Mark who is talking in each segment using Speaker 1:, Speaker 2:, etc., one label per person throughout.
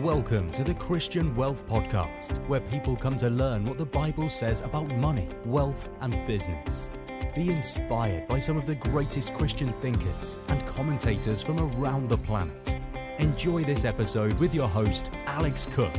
Speaker 1: Welcome to the Christian Wealth Podcast, where people come to learn what the Bible says about money, wealth, and business. Be inspired by some of the greatest Christian thinkers and commentators from around the planet. Enjoy this episode with your host, Alex Cook.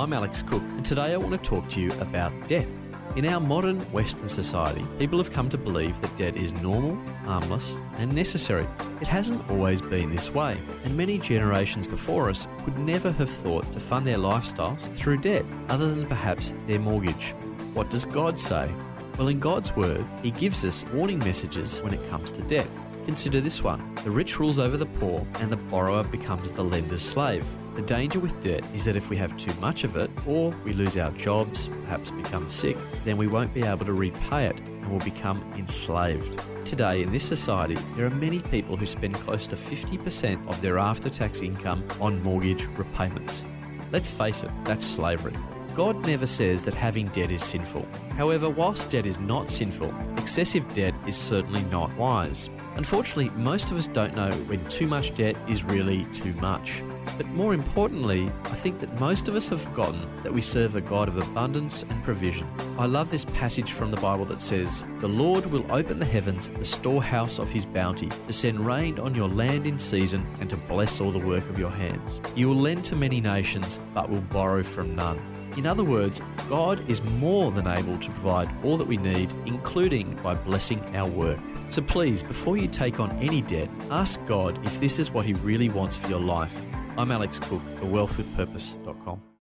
Speaker 2: I'm Alex Cook, and today I want to talk to you about debt. In our modern Western society, people have come to believe that debt is normal, harmless, and necessary. It hasn't always been this way, and many generations before us would never have thought to fund their lifestyles through debt, other than perhaps their mortgage. What does God say? Well, in God's Word, He gives us warning messages when it comes to debt. Consider this one the rich rules over the poor, and the borrower becomes the lender's slave. The danger with debt is that if we have too much of it, or we lose our jobs, perhaps become sick, then we won't be able to repay it and will become enslaved. Today, in this society, there are many people who spend close to 50% of their after tax income on mortgage repayments. Let's face it, that's slavery. God never says that having debt is sinful. However, whilst debt is not sinful, excessive debt is certainly not wise. Unfortunately, most of us don't know when too much debt is really too much. But more importantly, I think that most of us have forgotten that we serve a God of abundance and provision. I love this passage from the Bible that says, The Lord will open the heavens, the storehouse of his bounty, to send rain on your land in season and to bless all the work of your hands. You will lend to many nations, but will borrow from none. In other words, God is more than able to provide all that we need, including by blessing our work. So please, before you take on any debt, ask God if this is what He really wants for your life. I'm Alex Cook, for wealthwithpurpose.com.